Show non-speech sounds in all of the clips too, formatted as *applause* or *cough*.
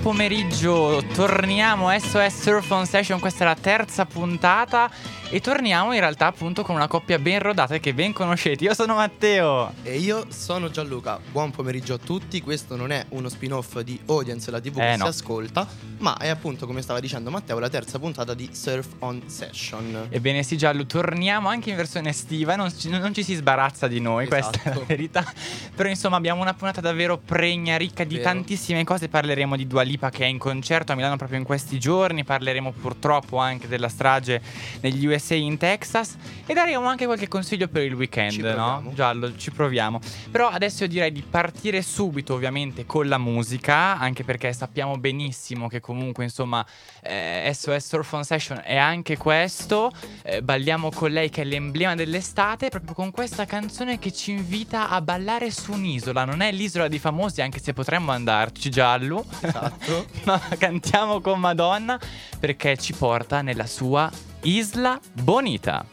pomeriggio, torniamo SOS Surf on Session, questa è la terza puntata e torniamo in realtà appunto con una coppia ben rodata e che ben conoscete. Io sono Matteo. E io sono Gianluca. Buon pomeriggio a tutti. Questo non è uno spin-off di Audience, la TV Eh, che no. si ascolta, ma è appunto, come stava dicendo Matteo, la terza puntata di Surf on Session. Ebbene sì Giallo, torniamo anche in versione estiva, non ci, non ci si sbarazza di noi, questa è la Esatto. verità. Però insomma abbiamo una puntata davvero pregna, ricca di Vero. tantissime cose, parleremo di Dua Lipa che è in concerto a Milano proprio in questi giorni, parleremo purtroppo anche della strage negli USA in Texas e daremo anche qualche consiglio per il weekend, no? Giallo, ci proviamo. Però adesso io direi di partire subito ovviamente con la musica, anche perché sappiamo benissimo che comunque insomma eh, SOS on Session è anche questo. Eh, balliamo con lei che è l'emblema dell'estate, proprio con questa canzone che ci invita a ballare su un'isola. Non è l'isola dei famosi, anche se potremmo andarci, Giallo. Esatto. *laughs* Ma cantiamo con Madonna perché ci porta nella sua Isla Bonita.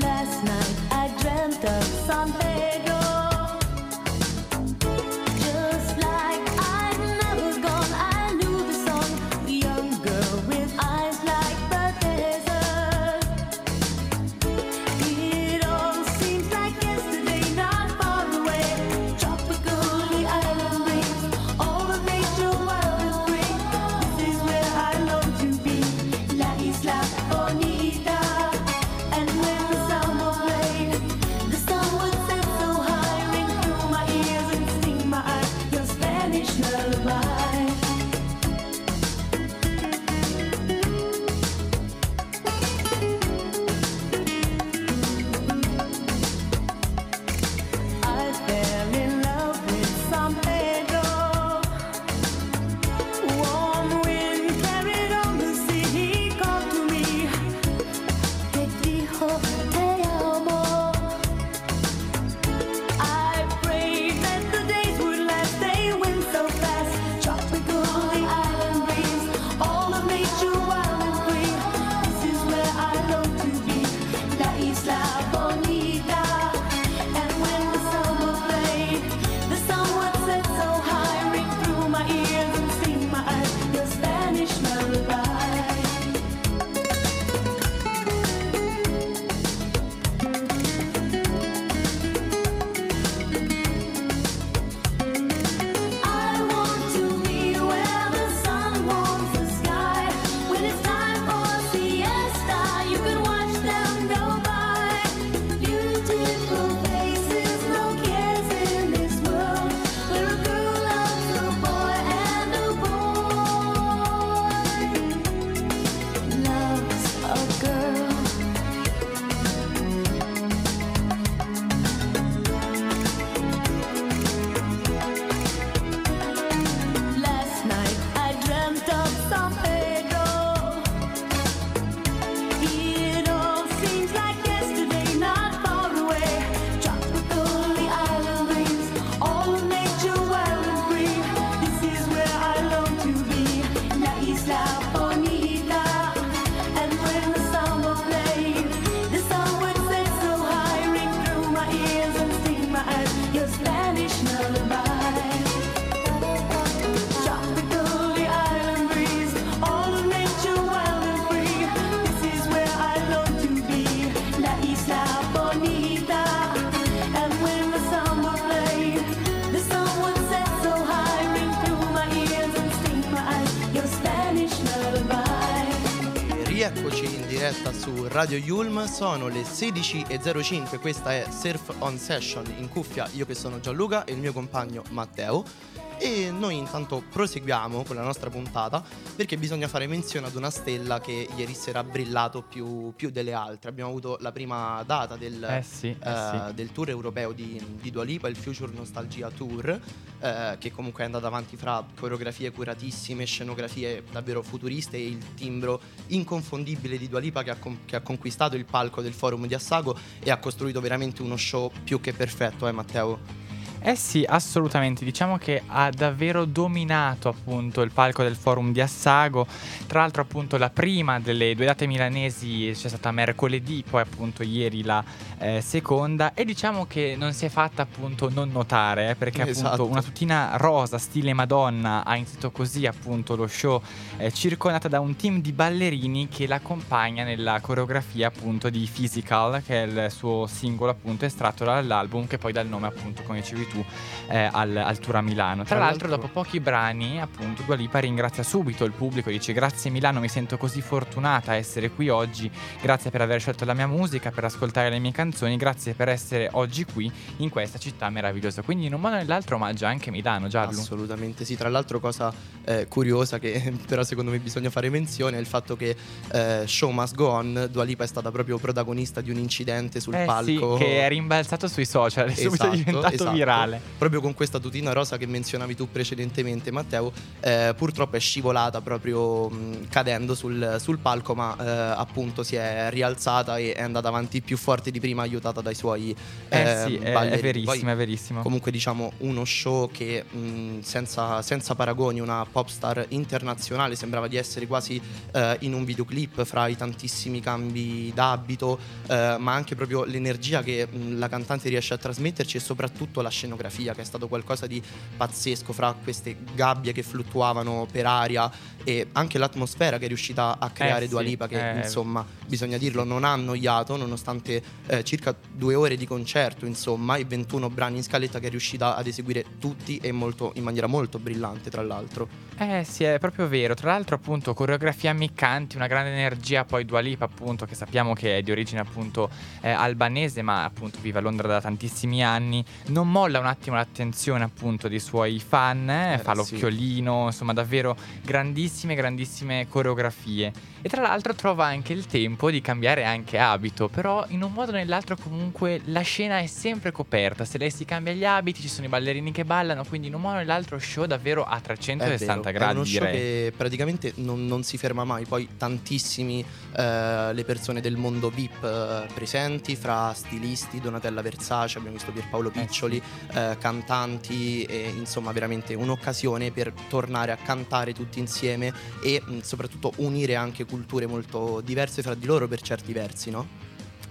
Last night I dreamt of San Radio Yulm, sono le 16.05, questa è Surf on Session in cuffia, io che sono Gianluca e il mio compagno Matteo. E noi intanto proseguiamo con la nostra puntata perché bisogna fare menzione ad una stella che ieri sera ha brillato più, più delle altre. Abbiamo avuto la prima data del, Eh sì, eh eh, sì. del tour europeo di, di Dua Lipa, il Future Nostalgia Tour, eh, che comunque è andato avanti fra coreografie curatissime, scenografie davvero futuriste e il timbro inconfondibile di Dua Lipa che ha, con- che ha conquistato il palco del forum di Assago e ha costruito veramente uno show più che perfetto, eh Matteo? Eh sì, assolutamente. Diciamo che ha davvero dominato appunto il palco del forum di Assago. Tra l'altro, appunto, la prima delle due date milanesi c'è stata mercoledì, poi appunto ieri la eh, seconda. E diciamo che non si è fatta appunto non notare, eh, perché appunto Esatto. una tutina rosa, stile Madonna, ha iniziato così appunto lo show, eh, circondata da un team di ballerini che l'accompagna nella coreografia appunto di Physical, che è il suo singolo appunto estratto dall'album, che poi dà il nome appunto, come dicevi tu, eh, al, al tour a Milano. Tra, Tra l'altro, l'altro- dopo pochi brani, appunto, Dua Lipa ringrazia subito il pubblico, dice grazie Milano, mi sento così fortunata a essere qui oggi, grazie per aver scelto la mia musica, per ascoltare le mie canzoni, grazie per essere oggi qui in questa città meravigliosa. Quindi in un modo o nell'altro omaggia anche Milano, Giallo. Assolutamente sì, tra l'altro cosa eh, curiosa che *laughs* però secondo me bisogna fare menzione è il fatto che eh, Show Must Go On, Dua Lipa è stata proprio protagonista di un incidente sul eh palco. sì, che è rimbalzato sui social, è subito Esatto, diventato esatto. virale. Proprio con questa tutina rosa che menzionavi tu precedentemente, Matteo, eh, purtroppo è scivolata proprio mh, cadendo sul, sul palco, ma eh, appunto si è rialzata e è andata avanti più forte di prima, aiutata dai suoi Eh eh, sì, è, è verissimo, Poi, è verissimo. Comunque diciamo uno show che mh, senza, senza paragoni, una pop star internazionale, sembrava di essere quasi eh, in un videoclip fra i tantissimi cambi d'abito, eh, ma anche proprio l'energia che mh, la cantante riesce a trasmetterci e soprattutto la scenografia che è stato qualcosa di pazzesco fra queste gabbie che fluttuavano per aria e anche l'atmosfera che è riuscita a creare sì, Dua Lipa che eh, insomma bisogna dirlo non ha annoiato nonostante eh, circa due ore di concerto insomma e 21 brani in scaletta che è riuscita ad eseguire tutti e molto, in maniera molto brillante tra l'altro Eh sì, è proprio vero. Tra l'altro, appunto, coreografie ammiccanti, una grande energia. Poi Dua Lipa, appunto, che sappiamo che è di origine appunto eh, albanese, ma appunto vive a Londra da tantissimi anni. Non molla un attimo l'attenzione, appunto, dei suoi fan. eh, Eh, fa sì. l'occhiolino, insomma, davvero grandissime, grandissime coreografie. E tra l'altro trova anche il tempo di cambiare anche abito. Però in un modo o nell'altro, comunque, la scena è sempre coperta. Se lei si cambia gli abiti, ci sono i ballerini che ballano. Quindi in un modo o nell'altro, show davvero a È 360 vero, gradi. È uno show direi. che praticamente non, non si ferma mai. Poi tantissimi eh, le persone del mondo VIP eh, presenti, fra stilisti, Donatella Versace, abbiamo visto Pierpaolo Eh, Piccioli, eh, cantanti, e, insomma veramente un'occasione per tornare a cantare tutti insieme e mh, soprattutto unire anche culture molto diverse fra di loro per certi versi, no?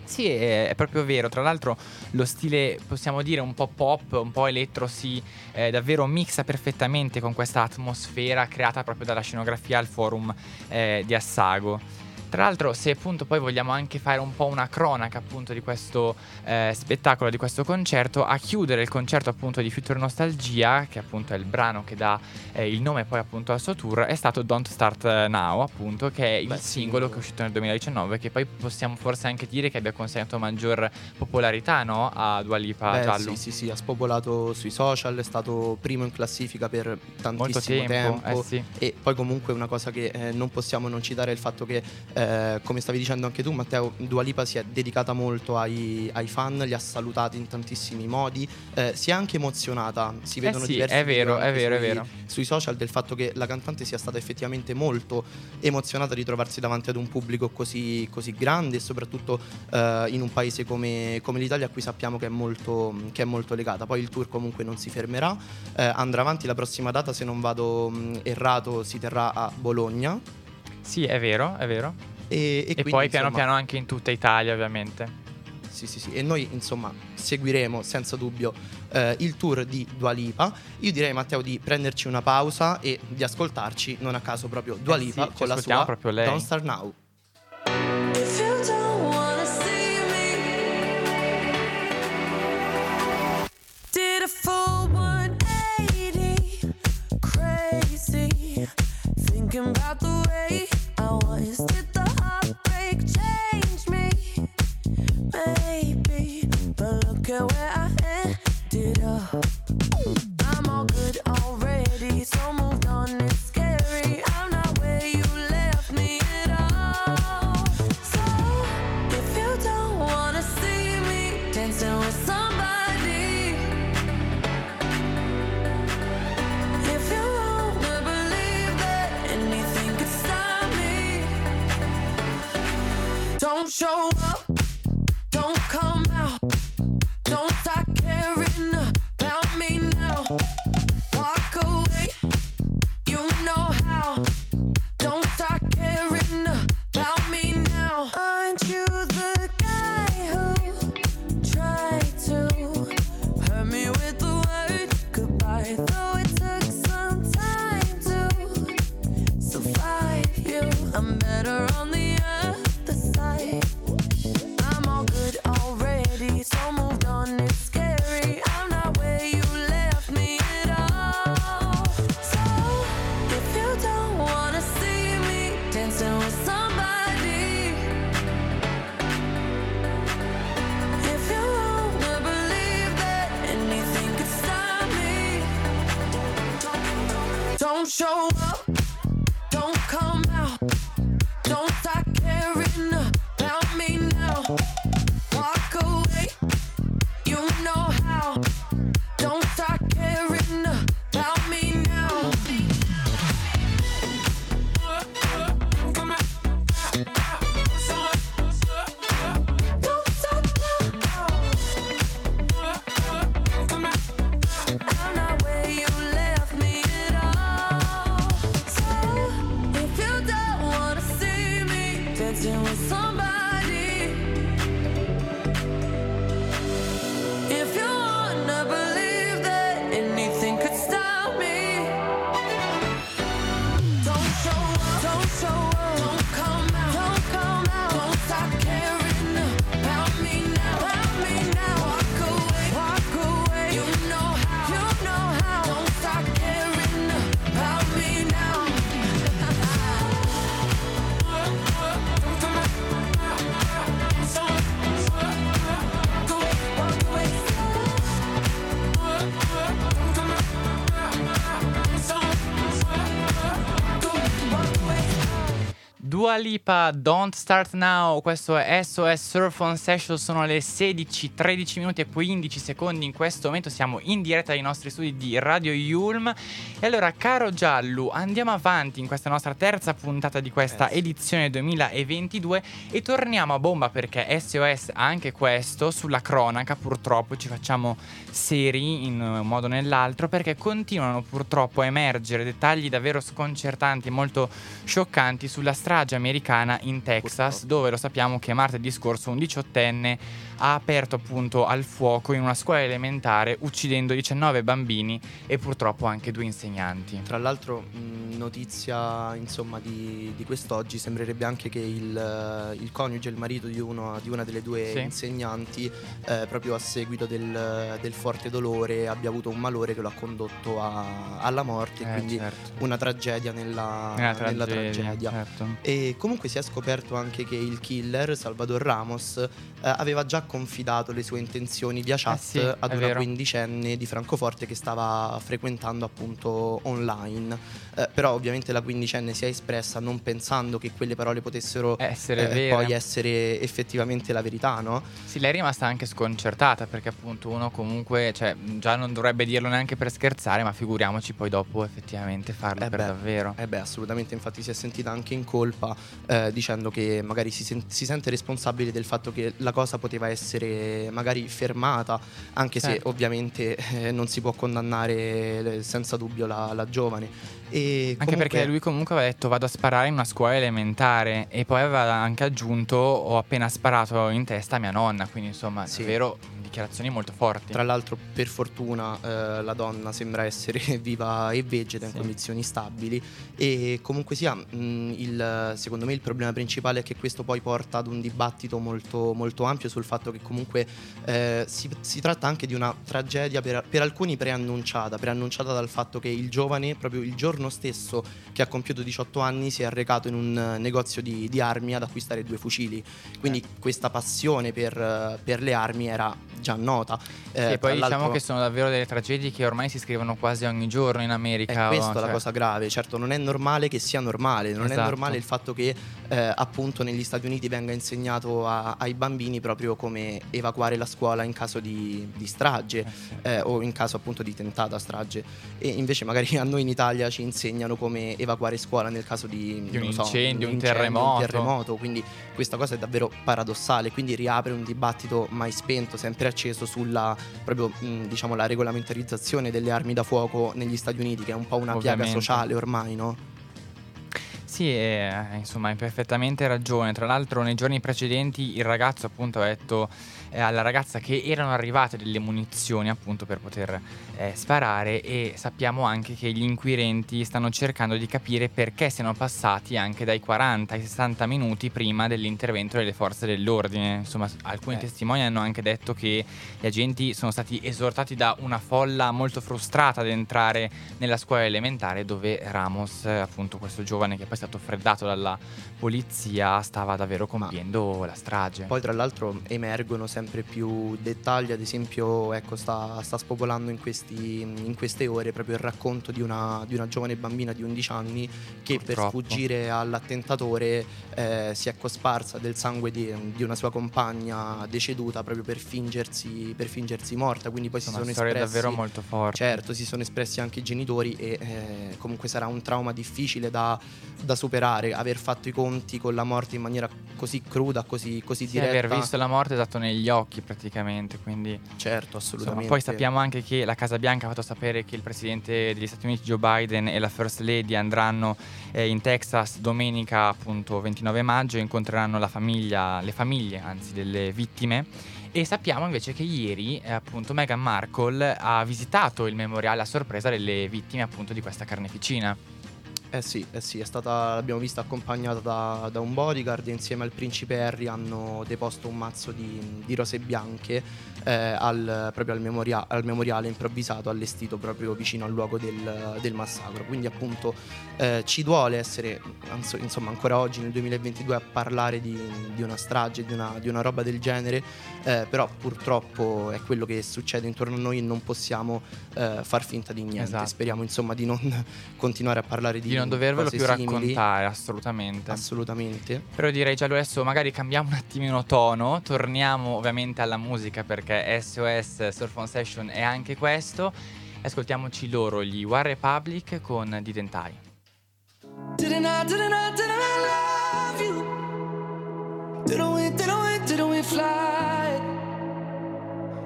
Sì, è, è proprio vero. Tra l'altro, lo stile, possiamo dire, un po' pop, un po' elettro, si eh, davvero mixa perfettamente con questa atmosfera creata proprio dalla scenografia al forum eh, di Assago. Tra l'altro, se appunto poi vogliamo anche fare un po' una cronaca appunto di questo eh, spettacolo, di questo concerto, a chiudere il concerto appunto di Future Nostalgia, che appunto è il brano che dà eh, il nome poi appunto al suo tour, è stato Don't Start Now, appunto, che è il Beh, singolo sì. che è uscito nel 2019, che poi possiamo forse anche dire che abbia consegnato maggior popolarità, no? A Dua Lipa Beh, Giallo. sì, sì, sì, ha spopolato sui social, è stato primo in classifica per Molto tantissimo tempo, tempo. eh sì. E poi comunque una cosa che eh, non possiamo non citare è il fatto che, eh, come stavi dicendo anche tu Matteo, Dua Lipa si è dedicata molto ai, ai fan, li ha salutati in tantissimi modi, eh, si è anche emozionata, si vedono sì, diversi è vero, è vero, è sui, vero. sui social del fatto che la cantante sia stata effettivamente molto emozionata di trovarsi davanti ad un pubblico così, così grande e soprattutto eh, in un paese come, come l'Italia a cui sappiamo che è, molto, che è molto legata. Poi il tour comunque non si fermerà, eh, andrà avanti, la prossima data se non vado mh, errato si terrà a Bologna. Sì, è vero, è vero. E, E, quindi, poi piano insomma, piano anche in tutta Italia, ovviamente. Sì, sì, sì. E noi insomma seguiremo senza dubbio eh, il tour di Dua Lipa. Io direi Matteo di prenderci una pausa e di ascoltarci non a caso proprio Dua Eh sì, con la sua proprio lei. Don't Start Now. oh it Lipa, Don't Start Now, questo è SOS Surf on Session, sono le 16, 13 minuti e 15 secondi in questo momento, siamo in diretta dai nostri studi di Radio Yulm. E allora caro Giallo, andiamo avanti in questa nostra terza puntata di questa Eh edizione 2022 e torniamo a bomba perché SOS ha anche questo sulla cronaca, purtroppo ci facciamo seri in un modo o nell'altro perché continuano purtroppo a emergere dettagli davvero sconcertanti e molto scioccanti sulla strage americana in Texas, dove lo sappiamo che martedì scorso un diciottenne ha aperto appunto al fuoco in una scuola elementare uccidendo 19 bambini e purtroppo anche due insegnanti. Tra l'altro, mh, notizia insomma di, di quest'oggi, sembrerebbe anche che il, eh, il coniuge, il marito di, uno- di una delle due Sì. insegnanti, eh, proprio a seguito del, del forte dolore, abbia avuto un malore che lo ha condotto a- alla morte. Eh, quindi certo. una tragedia nella, Nella nella tragedia, tragedia. certo. E comunque si è scoperto anche che il killer, Salvador Ramos, eh, aveva già confidato le sue intenzioni via chat Eh sì, ad una vero. quindicenne di Francoforte che stava frequentando appunto online. Eh, però ovviamente la quindicenne si è espressa non pensando che quelle parole potessero Essere eh, poi essere effettivamente la verità, no? Sì, lei è rimasta anche sconcertata perché appunto uno comunque, cioè già non dovrebbe dirlo neanche per scherzare, ma figuriamoci poi dopo effettivamente farlo Eh per beh. davvero. Eh beh, assolutamente, infatti si è sentita anche in colpa eh, dicendo che magari si, sen- si sente responsabile del fatto che la cosa poteva essere magari fermata, anche se Certo. ovviamente eh, non si può condannare eh, senza dubbio la, la giovane. E Anche comunque- perché lui comunque aveva detto vado a sparare in una scuola elementare e poi aveva anche aggiunto ho appena sparato in testa a mia nonna, quindi insomma Sì. davvero dichiarazioni molto forti. Tra l'altro, per fortuna, eh, la donna sembra essere *laughs* viva e vegeta in Sì. condizioni stabili. E comunque sia, mh, il- secondo me il problema principale è che questo poi porta ad un dibattito molto, molto ampio sul fatto che comunque eh, si, si tratta anche di una tragedia per, per alcuni preannunciata, preannunciata dal fatto che il giovane, proprio il giorno stesso che ha compiuto 18 anni, si è recato in un eh, negozio di, di armi ad acquistare due fucili. Quindi questa passione per, eh, per le armi era già nota. Eh, e poi diciamo che sono davvero delle tragedie che ormai si scrivono quasi ogni giorno in America. È o- questa la cioè- cosa grave, certo non è normale che sia normale, non è Esatto. normale il fatto che eh, appunto negli Stati Uniti venga insegnato a- ai bambini proprio come evacuare la scuola in caso di, di strage Eh eh, o in caso appunto di tentata strage e invece magari a noi in Italia ci insegnano come evacuare scuola nel caso di, Di un so, incendio, un un terremoto. terremoto, quindi questa cosa è davvero paradossale, quindi riapre un dibattito mai spento, sempre acceso sulla proprio mh, diciamo la regolamentarizzazione delle armi da fuoco negli Stati Uniti che è un po' una piaga Ovviamente. sociale ormai, no? Sì, eh, insomma, hai perfettamente ragione. Tra l'altro, nei giorni precedenti il ragazzo appunto ha detto eh, alla ragazza che erano arrivate delle munizioni appunto per poter eh, sparare e sappiamo anche che gli inquirenti stanno cercando di capire perché siano passati anche dai 40 ai 60 minuti prima dell'intervento delle forze dell'ordine. Insomma, alcuni Eh. testimoni hanno anche detto che gli agenti sono stati esortati da una folla molto frustrata ad entrare nella scuola elementare dove Ramos, appunto questo giovane che è stato stato freddato dalla polizia, stava davvero compiendo la strage. Poi tra l'altro emergono sempre più dettagli, ad esempio ecco, sta, sta spopolando in, questi- in queste ore proprio il racconto di una, di una giovane bambina di 11 anni che per Purtroppo. sfuggire all'attentatore eh, si è cosparsa del sangue di, di una sua compagna deceduta proprio per fingersi, per fingersi morta, quindi poi si sono espressi... davvero molto forte. Certo, si sono espressi anche i genitori e eh, comunque sarà un trauma difficile da, da superare, aver fatto i conti con la morte in maniera così cruda, così, così Sì, diretta. aver visto la morte esatto negli occhi praticamente, quindi Certo, insomma, assolutamente. poi sappiamo anche che la Casa Bianca ha fatto sapere che il presidente degli Stati Uniti Joe Biden e la First Lady andranno eh, in Texas domenica appunto 29 maggio e incontreranno la famiglia, le famiglie anzi delle vittime e sappiamo invece che ieri eh, appunto Meghan Markle ha visitato il memoriale a sorpresa delle vittime appunto di questa carneficina. Eh sì, eh sì, è stata, l'abbiamo vista accompagnata da, da un bodyguard e insieme al principe Harry hanno deposto un mazzo di, di rose bianche eh, al, proprio al, memoria- al memoriale improvvisato allestito proprio vicino al luogo del, del massacro. Quindi appunto eh, ci duole essere, insomma ancora oggi nel 2022 a parlare di, di una strage, di una, di una roba del genere, eh, però purtroppo è quello che succede intorno a noi e non possiamo eh, far finta di niente. Esatto. Speriamo insomma di non *laughs* continuare a parlare di Di non dovervelo più simili. raccontare assolutamente. Assolutamente. Però direi già adesso magari cambiamo un attimino tono, torniamo ovviamente alla musica perché SOS Surf on Session è anche questo. Ascoltiamoci loro, gli War Republic con Didn't I. Didn't I, didn't I, didn't I love you? Didn't we, didn't we, didn't we fly?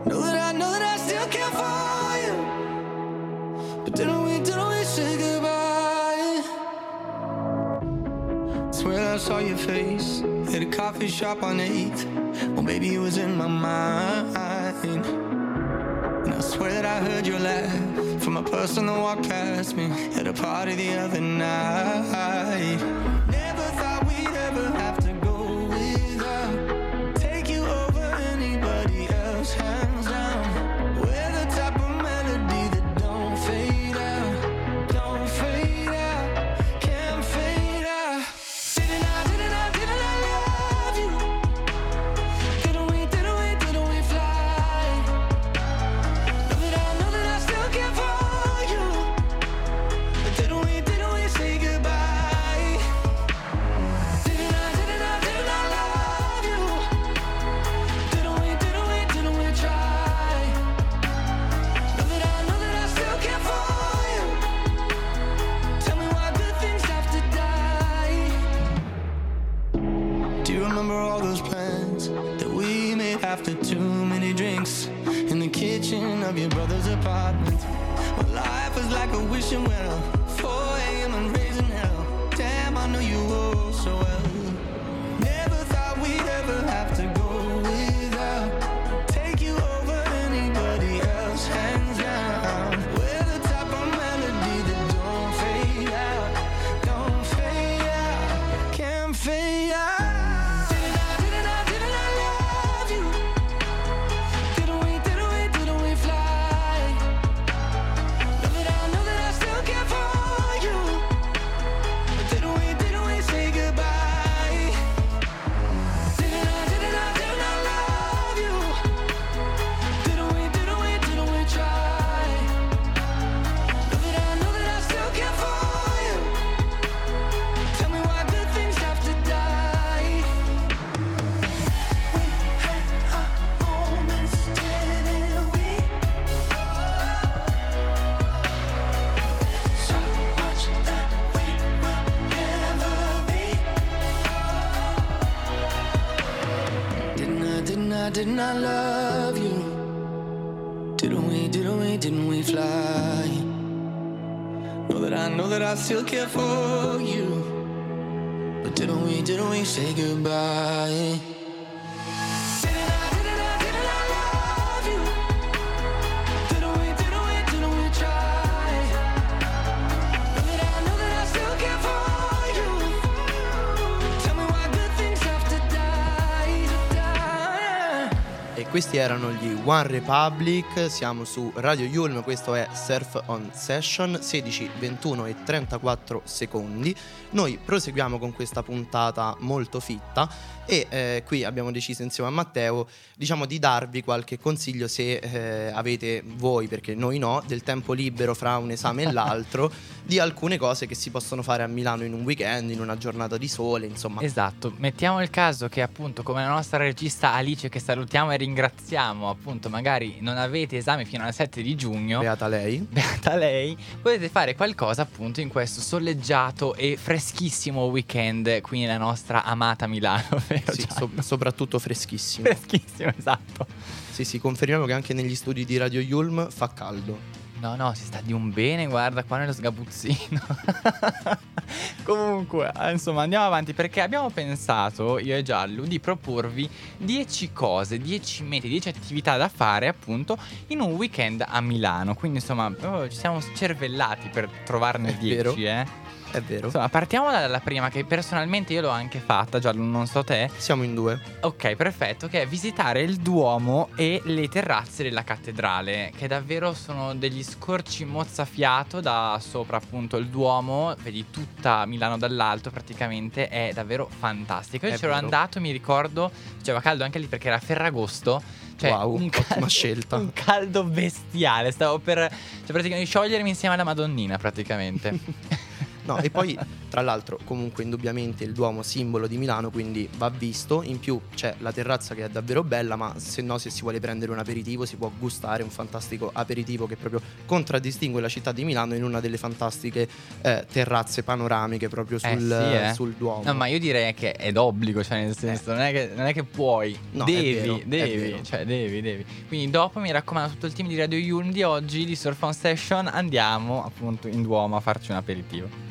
Know that I, know that I still care for you. But didn't we, didn't we say Swear I saw your face at a coffee shop on the 8th. Well, maybe it was in my mind. And I swear that I heard your laugh from a person that walked past me at a party the other night. Fly? Know that I know that I still care for you. But didn't we, didn't we say goodbye? Questi erano gli One Republic, siamo su Radio Yulm, questo è Surf on Session, 16, 21 e 34 secondi. Noi proseguiamo con questa puntata molto fitta e eh, qui abbiamo deciso insieme a Matteo diciamo di darvi qualche consiglio se eh, avete voi, perché noi no, del tempo libero fra un esame e *laughs* l'altro, di alcune cose che si possono fare a Milano in un weekend, in una giornata di sole, insomma. Esatto, mettiamo il caso che appunto come la nostra regista Alice che salutiamo e ringraziamo, appunto magari non avete esami fino al 7 di giugno, Beata lei. *laughs* beata lei, potete fare qualcosa appunto in questo soleggiato e freschissimo weekend qui nella nostra amata Milano, vero Sì, so- soprattutto freschissimo. freschissimo, esatto. Sì, sì, confermiamo che anche negli studi di Radio Yulm fa caldo. No, no, si sta di un bene, guarda qua nello sgabuzzino. *laughs* Comunque, eh, insomma, andiamo avanti perché abbiamo pensato, io e Giallo, di proporvi 10 cose, 10 meti, 10 attività da fare appunto in un weekend a Milano. Quindi, insomma, proprio ci siamo cervellati per trovarne È 10, vero. eh. È vero. Insomma, partiamo dalla prima che personalmente io l'ho anche fatta, Giallo, non so te. Siamo in due. Ok, perfetto, che è visitare il Duomo e le terrazze della cattedrale, che davvero sono degli scorci mozzafiato da sopra appunto il Duomo, vedi tutta Milano dall'alto praticamente, è davvero fantastico. Io È c'ero vero. andato, mi ricordo, faceva caldo anche lì perché era Ferragosto. Cioè, Wow, un ottima caldo, scelta. Un caldo bestiale, stavo per cioè, praticamente sciogliermi insieme alla Madonnina praticamente. *laughs* No, e poi tra l'altro comunque indubbiamente il Duomo simbolo di Milano, quindi va visto. In più c'è la terrazza che è davvero bella, ma se no se si vuole prendere un aperitivo si può gustare un fantastico aperitivo che proprio contraddistingue la città di Milano in una delle fantastiche eh, terrazze panoramiche proprio Eh sul, sì, eh. sul Duomo. No, ma io direi che è d'obbligo, cioè nel senso, non, è che, non è che puoi, No, devi, vero, devi, cioè devi, devi. Quindi dopo mi raccomando tutto il team di Radio Yulm di oggi, di Surf on Session, andiamo appunto in Duomo a farci un aperitivo.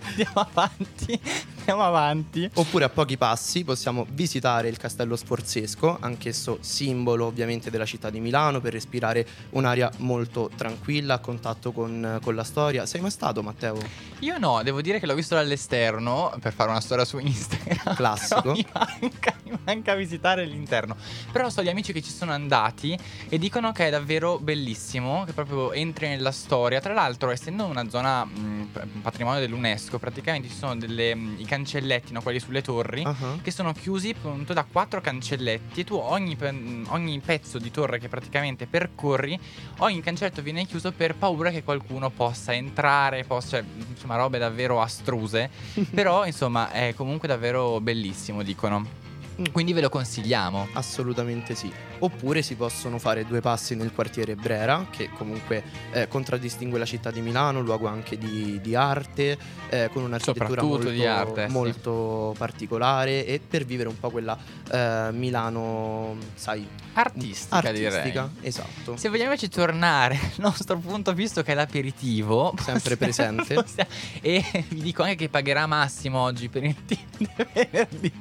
andiamo avanti, andiamo avanti. Oppure a pochi passi possiamo visitare il Castello Sforzesco, anch'esso simbolo ovviamente della città di Milano, per respirare un'aria molto tranquilla, a contatto con, con la storia. Sei mai stato, Matteo? Io no, devo dire che l'ho visto dall'esterno per fare una storia su Instagram. Classico. *laughs* Mi manca, mi manca visitare l'interno. Però so gli amici che ci sono andati e dicono che è davvero bellissimo, che proprio entri nella storia. Tra l'altro, essendo una zona mh, patrimonio dell'UNESCO, praticamente ci sono delle, mh, i cancelletti, no, quelli sulle torri. Ah, Che sono chiusi appunto da quattro cancelletti e tu ogni, pe- ogni pezzo di torre che praticamente percorri, ogni cancelletto viene chiuso per paura che qualcuno possa entrare, possa, cioè, insomma robe davvero astruse, *laughs* però insomma è comunque davvero bellissimo dicono. Mm. Quindi ve lo consigliamo. Assolutamente sì. Oppure si possono fare due passi nel quartiere Brera, che comunque eh, contraddistingue la città di Milano, luogo anche di, di arte, eh, con un'architettura molto, di arte, sì. molto particolare e per vivere un po' quella eh, Milano, sai, Artistica, artistica. direi. Esatto. Se vogliamo invece tornare al nostro punto visto che è l'aperitivo Sempre presente. *laughs* possiamo- e vi dico anche che pagherà Massimo oggi per il team del *laughs* venerdì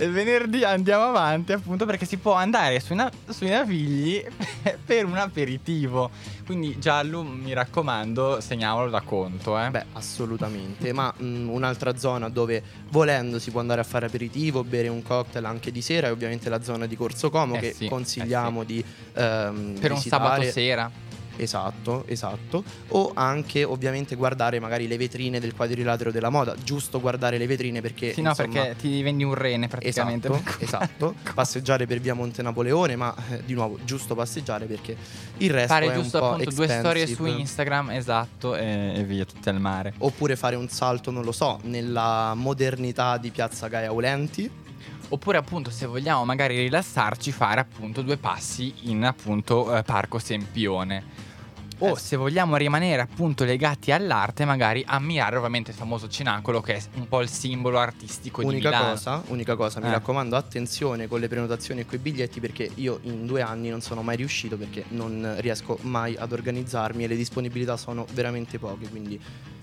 del venerdì andiamo avanti appunto perché si può andare sui, na- sui navigli *laughs* per un aperitivo quindi Giallo mi raccomando segnamolo da conto eh. Beh, assolutamente. Ma mh, un'altra zona dove volendo si può andare a fare aperitivo, bere un cocktail anche di sera è ovviamente la zona di Corso Como Eh che sì, consigliamo di ehm, per un visitare. sabato sera Esatto, esatto. O anche ovviamente guardare magari le vetrine del quadrilatero della moda. Giusto guardare le vetrine perché... sì no insomma, perché ti vendi un rene praticamente Esatto, esatto. *laughs* Passeggiare per via Monte Napoleone, ma eh, di nuovo giusto passeggiare perché il resto fare è giusto un po' appunto due storie su expensive. Instagram esatto e, e via tutte al mare Oppure fare un salto, non lo so, nella modernità di Piazza Gaia Aulenti. Oppure appunto se vogliamo magari rilassarci fare appunto due passi in appunto eh, Parco Sempione. O se vogliamo rimanere appunto legati all'arte, magari ammirare ovviamente il famoso cenacolo che è un po' il simbolo artistico di Unica Milano. cosa, unica cosa, mi Eh. raccomando, attenzione con le prenotazioni e con i biglietti perché io in due anni non sono mai riuscito perché non riesco mai ad organizzarmi e le disponibilità sono veramente poche, quindi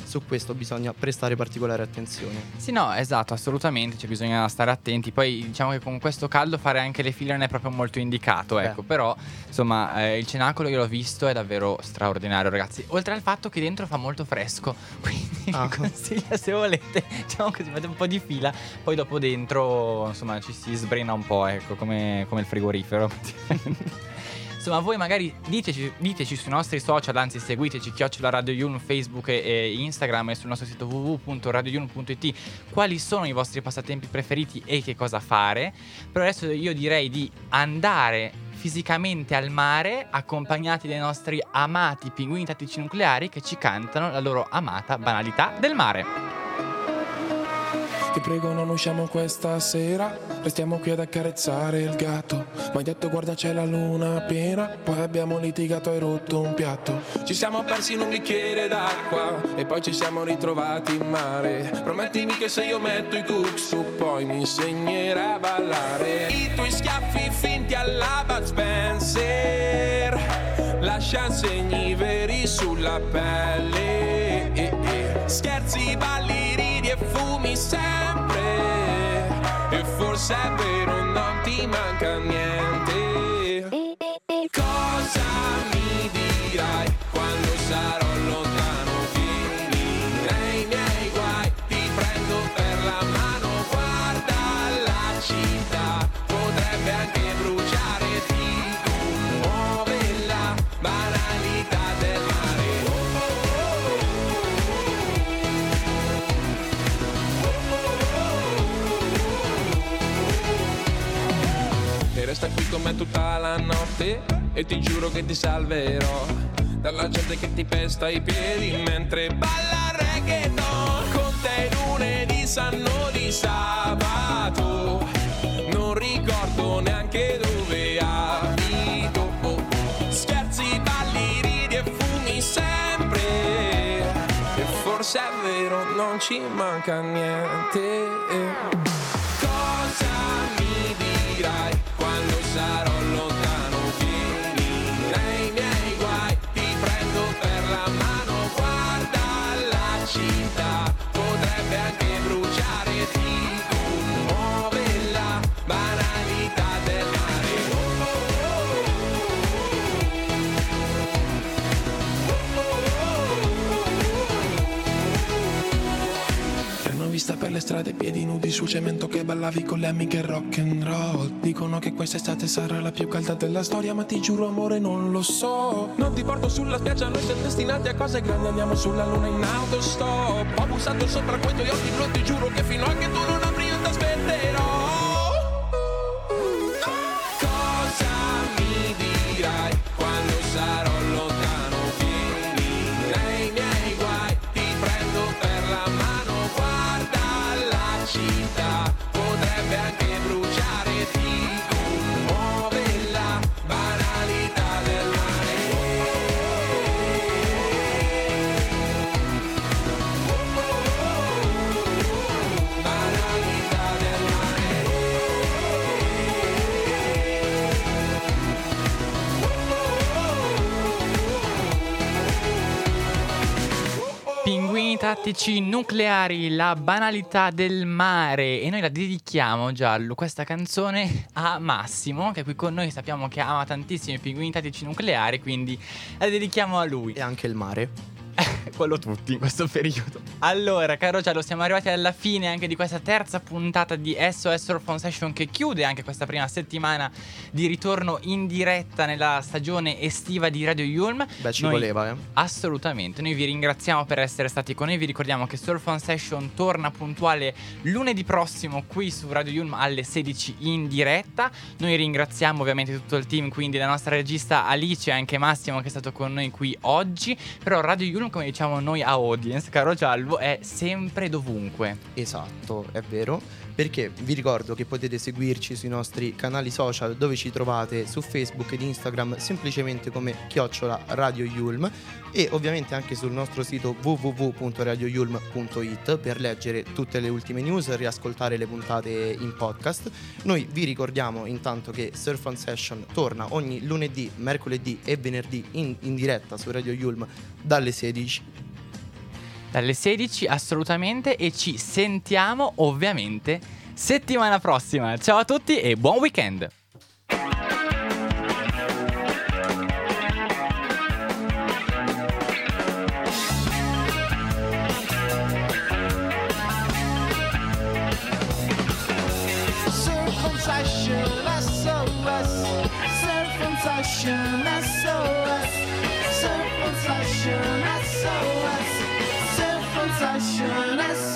su questo bisogna prestare particolare attenzione. Sì, no, esatto, assolutamente, cioè bisogna stare attenti. Poi diciamo che con questo caldo fare anche le file non è proprio molto indicato, Beh. ecco, però insomma eh, il cenacolo io l'ho visto è davvero straordinario, ragazzi. Oltre al fatto che dentro fa molto fresco, *laughs* quindi Ah. vi consiglio se volete, diciamo così, fate un po' di fila, poi dopo dentro insomma ci si sbrena un po', ecco, come, come il frigorifero. *laughs* Insomma, voi magari diteci, diteci sui nostri social, anzi seguiteci, chiocciola Radio Yulm, Facebook e, e Instagram e sul nostro sito www.radioyulm.it quali sono i vostri passatempi preferiti e che cosa fare. Però adesso io direi di andare fisicamente al mare accompagnati dai nostri amati pinguini tattici nucleari che ci cantano la loro amata banalità del mare. Ti prego non usciamo questa sera. Restiamo qui ad accarezzare il gatto. Ma hai detto guarda c'è la luna piena. Poi abbiamo litigato e rotto un piatto. Ci siamo persi in un bicchiere d'acqua E poi ci siamo ritrovati in mare. Promettimi che se io metto i Tu poi mi insegnerai a ballare. I tuoi schiaffi finti alla Bud Spencer. Lascia segni veri sulla pelle. Eh, eh. Scherzi, balli, sempre. E forse è vero non ti manca niente. Cosa mi dirai quando sarò lontano? Vieni nei miei guai, ti prendo per la mano. Guarda la città, potrebbe anche bruciare Ti commuove la banalità del tutta la notte E ti giuro che ti salverò Dalla gente che ti pesta i piedi Mentre balla reggaeton. Con te lunedì sanno di sabato. Non ricordo neanche dove abito. Scherzi, balli, ridi e fumi sempre. E forse è vero non ci manca niente le strade, piedi nudi sul cemento che ballavi con le amiche rock and roll. Dicono che quest'estate sarà la più calda della storia, ma ti giuro amore non lo so. Non ti porto sulla spiaggia, noi siamo destinati a cose grandi, andiamo sulla luna in autostop. Ho bussato sopra quei tuoi occhi blu, ti giuro che fino a che tu non apri io ti aspetterò. Tattici nucleari, la banalità del mare. E noi la dedichiamo, Giallo, questa canzone a Massimo, che qui con noi. Sappiamo che ama tantissimo i pinguini tattici nucleari, quindi la dedichiamo a lui. E anche il mare. *laughs* Quello tutti in questo periodo. Allora, caro Giallo, siamo arrivati alla fine anche di questa terza puntata di SOS Surf Session che chiude anche questa prima settimana di ritorno in diretta nella stagione estiva di Radio Yulm. Beh, ci Noi- voleva, eh. Assolutamente, noi vi ringraziamo per essere stati con noi, vi ricordiamo che Surf on Session torna puntuale lunedì prossimo qui su Radio Yulm alle 16 in diretta. Noi ringraziamo ovviamente tutto il team, quindi la nostra regista Alice e anche Massimo che è stato con noi qui oggi, però Radio Yulm come diciamo noi a audience, caro Giallo, è sempre dovunque. Esatto, è vero. Perché vi ricordo che potete seguirci sui nostri canali social dove ci trovate su Facebook ed Instagram semplicemente come chiocciola Radio Yulm e ovviamente anche sul nostro sito www.radioyulm.it per leggere tutte le ultime news, riascoltare le puntate in podcast. Noi vi ricordiamo intanto che Surf on Session torna ogni lunedì, mercoledì e venerdì in, in diretta su Radio Yulm dalle 16 dalle 16 assolutamente e ci sentiamo ovviamente settimana prossima. Ciao a tutti e buon weekend! Circumcision, SOS. Circumcision, SOS. Circumcision, SOS. Circumcision, SOS.